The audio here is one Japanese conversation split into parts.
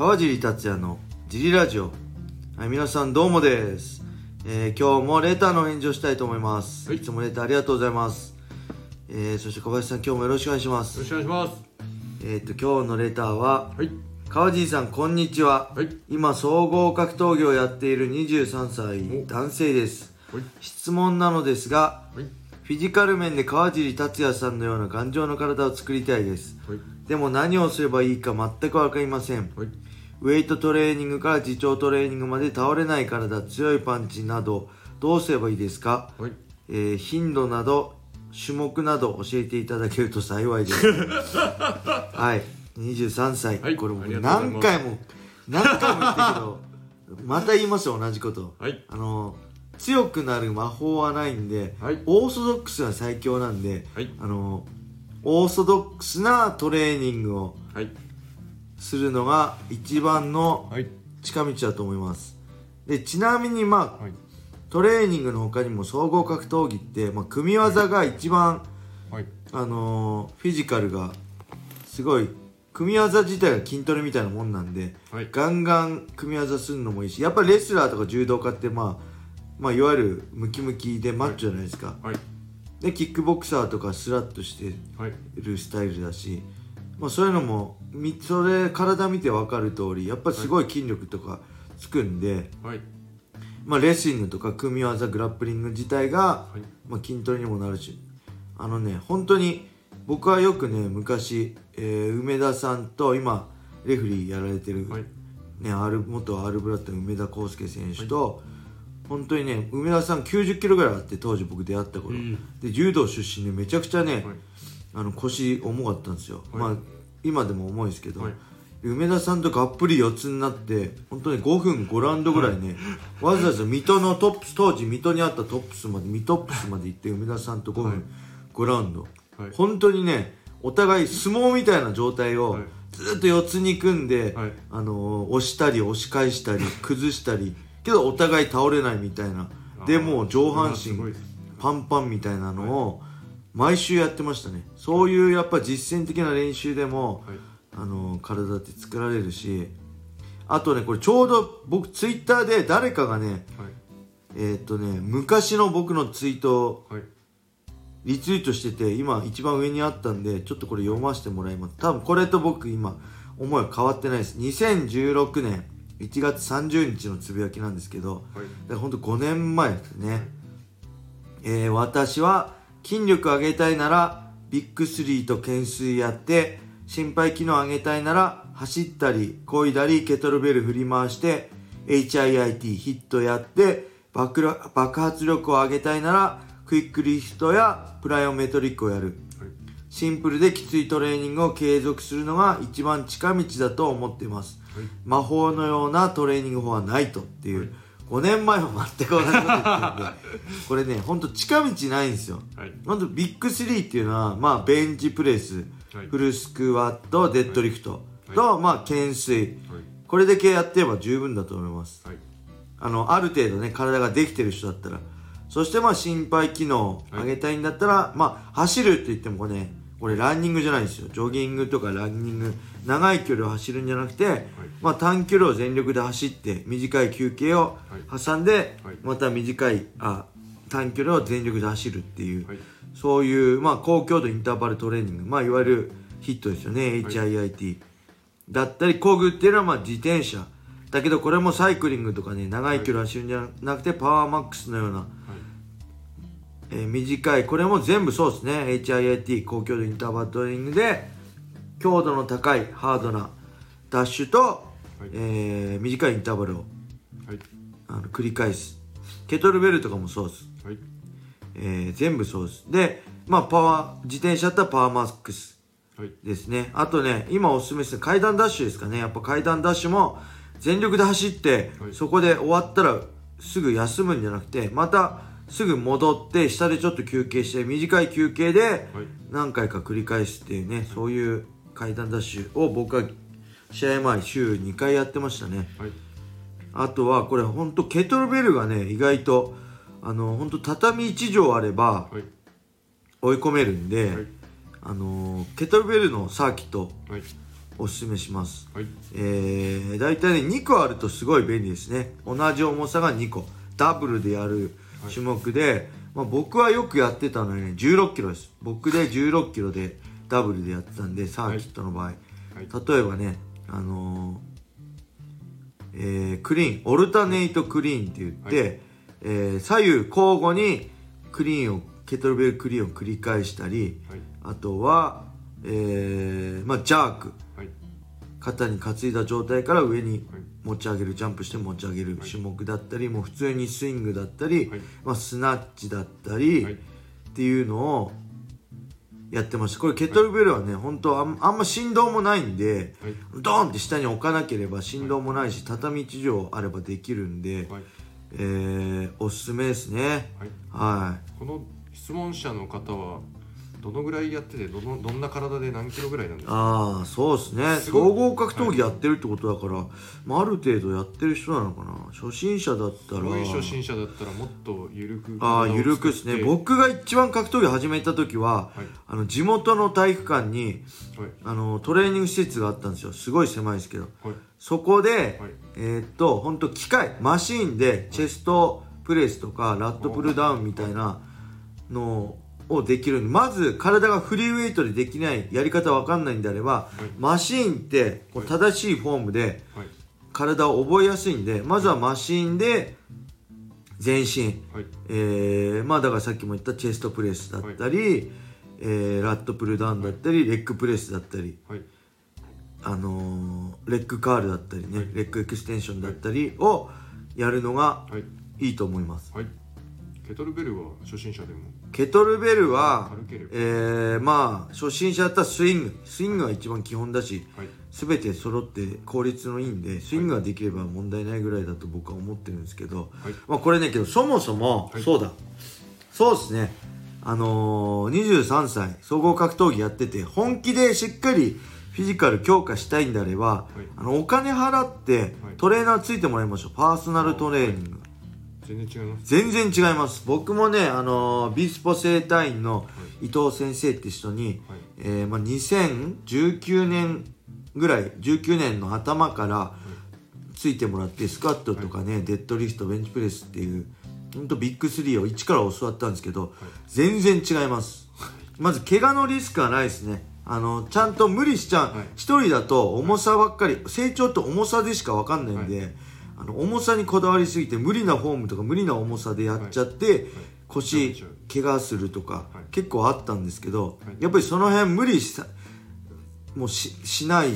川尻達也のジリラジオ。はい皆さんどうもです、えー今日もレターの返事をしたいと思います、はい。い、つもレターありがとうございます。えー、そして小林さん今日もよろしくお願いします。よろしくお願いします。えっ、と今日のレターははい。川尻さんこんにちは、はい。今総合格闘技をやっている23歳お。男性です。はい。質問なのですがはい。フィジカル面で川尻達也さんのような頑丈な体を作りたいです。はい。でも何をすればいいか全く分かりません。はいウェイトトレーニングから自重トレーニングまで倒れない体強いパンチなどどうすればいいですか、はい。えー頻度など種目など教えていただけると幸いです。はい。23歳、はい。これ僕ありがとうございます。何回も何回も言ったけどまた言いますよ同じこと。はい。あの強くなる魔法はないんで、はい。オーソドックスは最強なんで、はい。あのオーソドックスなトレーニングをはいするのが一番のはい。近道だと思います。でちなみにまあはい。トレーニングの他にも総合格闘技って、まあ、組み技が一番、はい。あのーフィジカルがすごい組み技自体が筋トレみたいなもんなんで、はい。ガンガン組み技するのもいいしやっぱりレスラーとか柔道家ってまあまあいわゆるムキムキでマッチョじゃないですか、はい。でキックボクサーとかスラッとしてはい。るスタイルだし、まあ、そういうのもみそれ体見て分かる通りやっぱりすごい筋力とかつくんで、はい。まあ、レスリングとか組み技グラップリング自体が、はい。まあ、筋トレにもなるしあのね本当に僕はよくね昔、えー梅田さんと今レフリーやられてる、はい。ね、アル元アルブラッドの梅田康介選手と、本当にね梅田さん90キロぐらいあって当時僕出会った頃、うん。で柔道出身でめちゃくちゃね、はいあの腰重かったんですよ、はい。まあ今でも重いですけど、はい。梅田さんとがっぷり四つになって本当に5分5ラウンドぐらいね、わざわざ水戸のトップス当時水戸にあったトップスまで水トップスまで行って梅田さんと5分、はい。5ラウンド、はい。本当にねお互い相撲みたいな状態をはい。ずっと四つに組んで、はい。あのー押したり押し返したり崩したりけどお互い倒れないみたいな。でもう上半身パンパンみたいなのを毎週やってましたね。そういうやっぱ実践的な練習でも、はい。あの体って作られるしあとねこれちょうど僕ツイッターで誰かがねはい。えーっとね昔の僕のツイートをはい。リツイートしてて今一番上にあったんでちょっとこれ読ませてもらいます。多分これと僕今思いは変わってないです。2016年1月30日のつぶやきなんですけどはい。だからほんと5年前ですね、えー私は筋力上げたいならビッグスリーと懸垂やって心肺機能上げたいなら走ったり漕いだりケトルベル振り回して HIIT ヒットやって爆発力を上げたいならクイックリフトやプライオメトリックをやる。はい。シンプルできついトレーニングを継続するのが一番近道だと思っています。はい。魔法のようなトレーニング法はないとっていう、5年前は全く同じこと言ってるんで これねほんと近道ないんですよ。はい。ほんとビッグスリーっていうのはまあベンチプレス、はい。フルスクワットデッドリフト、はい。と、まあ懸垂。はい。これだけやってれば十分だと思います。はい。あのある程度ね体ができてる人だったら。そしてまあ心肺機能を上げたいんだったら、まあ走るって言ってもこれねこれランニングじゃないんですよ。ジョギングとかランニング。長い距離を走るんじゃなくて、まあ、短距離を全力で走って短い休憩を挟んで、はい。また短いあ短距離を全力で走るっていう、はい。そういう、まあ、高強度インターバルトレーニング、まあ、いわゆるヒットですよね、HIIT だったり工具っていうのはまあ自転車。だけどこれもサイクリングとかね長い距離走るんじゃなくてパワーマックスのような、はいえー短い。これも全部そうですね。HIIT 高強度インターバルトレーニングで強度の高いハードなダッシュと、い。えー短いインターバルをはい。あの繰り返す。ケトルベルとかもそうです。はい。えー全部そうです。でまあパワー自転車だったらパワーマックスはい。ですね。あとね今おすすめですね階段ダッシュですかね。やっぱ階段ダッシュも全力で走って、はい。そこで終わったらすぐ休むんじゃなくてまたすぐ戻って下でちょっと休憩して短い休憩ではい。何回か繰り返すっていうねそういう階段ダッシュを僕は試合前週2回やってましたね。はい。あとはこれほんとケトルベルがね意外とあの本当畳1畳あればはい。追い込めるんで、はい。あのーケトルベルのサーキットはい。おすすめします。はい。えー、大体ね2個あるとすごい便利ですね。同じ重さが2個。ダブルでやる種目で、まあ、僕はよくやってたのはね1 6キロです。僕で1 6キロでダブルでやってたんでサーキットの場合、はい。例えばねあのーえークリーンオルタネイトクリーンって言って、はえー左右交互にクリーンをケトルベルクリーンを繰り返したりはい。あとは、えーまあ、ジャーク。はい肩に担いだ状態から上にはい。持ち上げるジャンプして持ち上げる種目だったりもう普通にスイングだったり、はい。まあ、スナッチだったり、はい。っていうのをやってました。これケトルベルはね本当あんあんま振動もないんではい。ドーンって下に置かなければ振動もないし畳1畳あればできるんで、はい。えーおすすめですね。はい。はい。この質問者の方はどのぐらいやっててどのどんな体で何キロぐらいなんですか？ああそうですね。総合格闘技やってるってことだから、まあ、ある程度やってる人なのかな。初心者だったら。すごい初心者だったらもっと緩くああ緩くですね。僕が一番格闘技始めた時は、はい。あの地元の体育館にはい。あのトレーニング施設があったんですよ。すごい狭いですけど。はい。そこで、はい。えーっと本当機械マシーンでチェストプレスとかラットプルダウンみたいなのをできるんでまず体がフリーウェイトでできないやり方わかんないんであれば、マシーンってこう正しいフォームではい。体を覚えやすいんでまずはマシーンで全身。はい。えーまあだからさっきも言ったチェストプレスだったり、えーラットプルダウンだったり、レッグプレスだったり、はい。あのーレッグカールだったりね、レッグエクステンションだったりをやるのがはい。いいと思います。はい。ケトルベルは初心者でもケトルベルはえーまあ初心者だったらスイング。スイングが一番基本だしはい。全て揃って効率のいいんでスイングができれば問題ないぐらいだと僕は思ってるんですけど、はい。まあこれねけどそもそも、はい。そうだ。そうですね。あのー、23歳総合格闘技やってて本気でしっかりフィジカル強化したいんであれば、い。あのお金払ってはい。トレーナーついてもらいましょう。パーソナルトレーニング、全然違います。全然違います。僕もねあのービスポ生態院の伊藤先生って人に、はい。えーまあ、2019年ぐらい19年の頭からついてもらってスクワットとかね、デッドリフトベンチプレスっていうほんとビッグ3を一から教わったんですけど、全然違います。まず怪我のリスクはないですね。あのちゃんと無理しちゃう。はい。一、人だと重さばっかり成長って重さでしか分かんないんで、あの重さにこだわりすぎて無理なフォームとか無理な重さでやっちゃって、腰やっ怪我するとか、はい。結構あったんですけど、はい。やっぱりその辺無理しさもうししない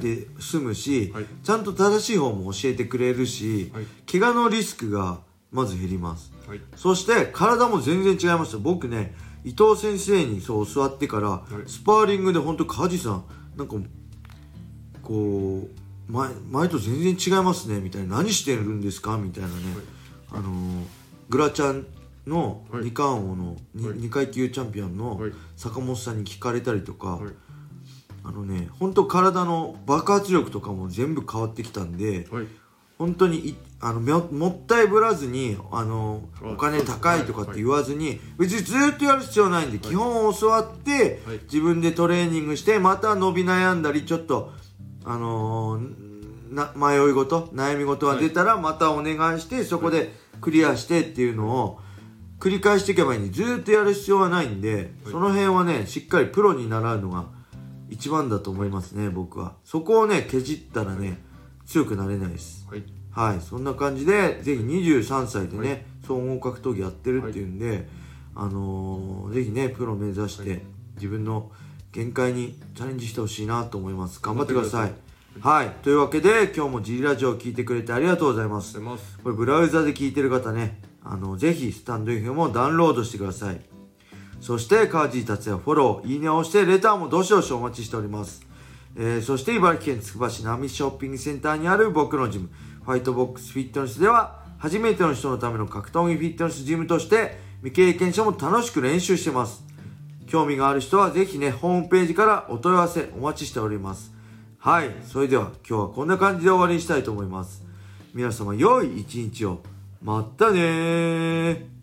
で済むし、はい。ちゃんと正しい方も教えてくれるし、はい。怪我のリスクがまず減ります。はい。そして体も全然違いました僕ね伊藤先生にそう教わってから、い。スパーリングで本当梶さんなんかこう前前と全然違いますねみたいな。何してるんですか？みたいなね、あのーグラチャンのはい。二冠王の 2,、はい。二階級チャンピオンのはい。坂本さんに聞かれたりとか、はい。あのね本当体の爆発力とかも全部変わってきたんではい。本当にいあのももったいぶらずにあのあお金高いとかって言わずに別にずっとやる必要ないんで基本を教わってはい。自分でトレーニングしてまた伸び悩んだりちょっとあのーな迷い事悩み事が出たらまたお願いしてそこでクリアしてっていうのを繰り返していけばいいんでずっとやる必要はないんでその辺はねしっかりプロに習うのが一番だと思いますね僕は。そこをねけじったらね強くなれないです。はい。はい。そんな感じでぜひ23歳でね、はい。総合格闘技やってるっていうんで、あのーぜひねプロ目指して、はい。自分の限界にチャレンジしてほしいなと思います。頑張ってください。はい。というわけで今日も G ラジオを聞いてくれてありがとうございます。出ます。これブラウザで聞いてる方ね。あのぜひスタンド FM をダウンロードしてください。そしてカージー達也フォローいいねを押してレターもどしどしお待ちしております。えーそして茨城県つくば市並ショッピングセンターにある僕のジムファイトボックスフィットネスでは初めての人のための格闘技フィットネスジムとして未経験者も楽しく練習してます興味がある人はぜひねホームページからお問い合わせお待ちしております。はいそれでは今日はこんな感じで終わりにしたいと思います。皆様良い一日を。またねー。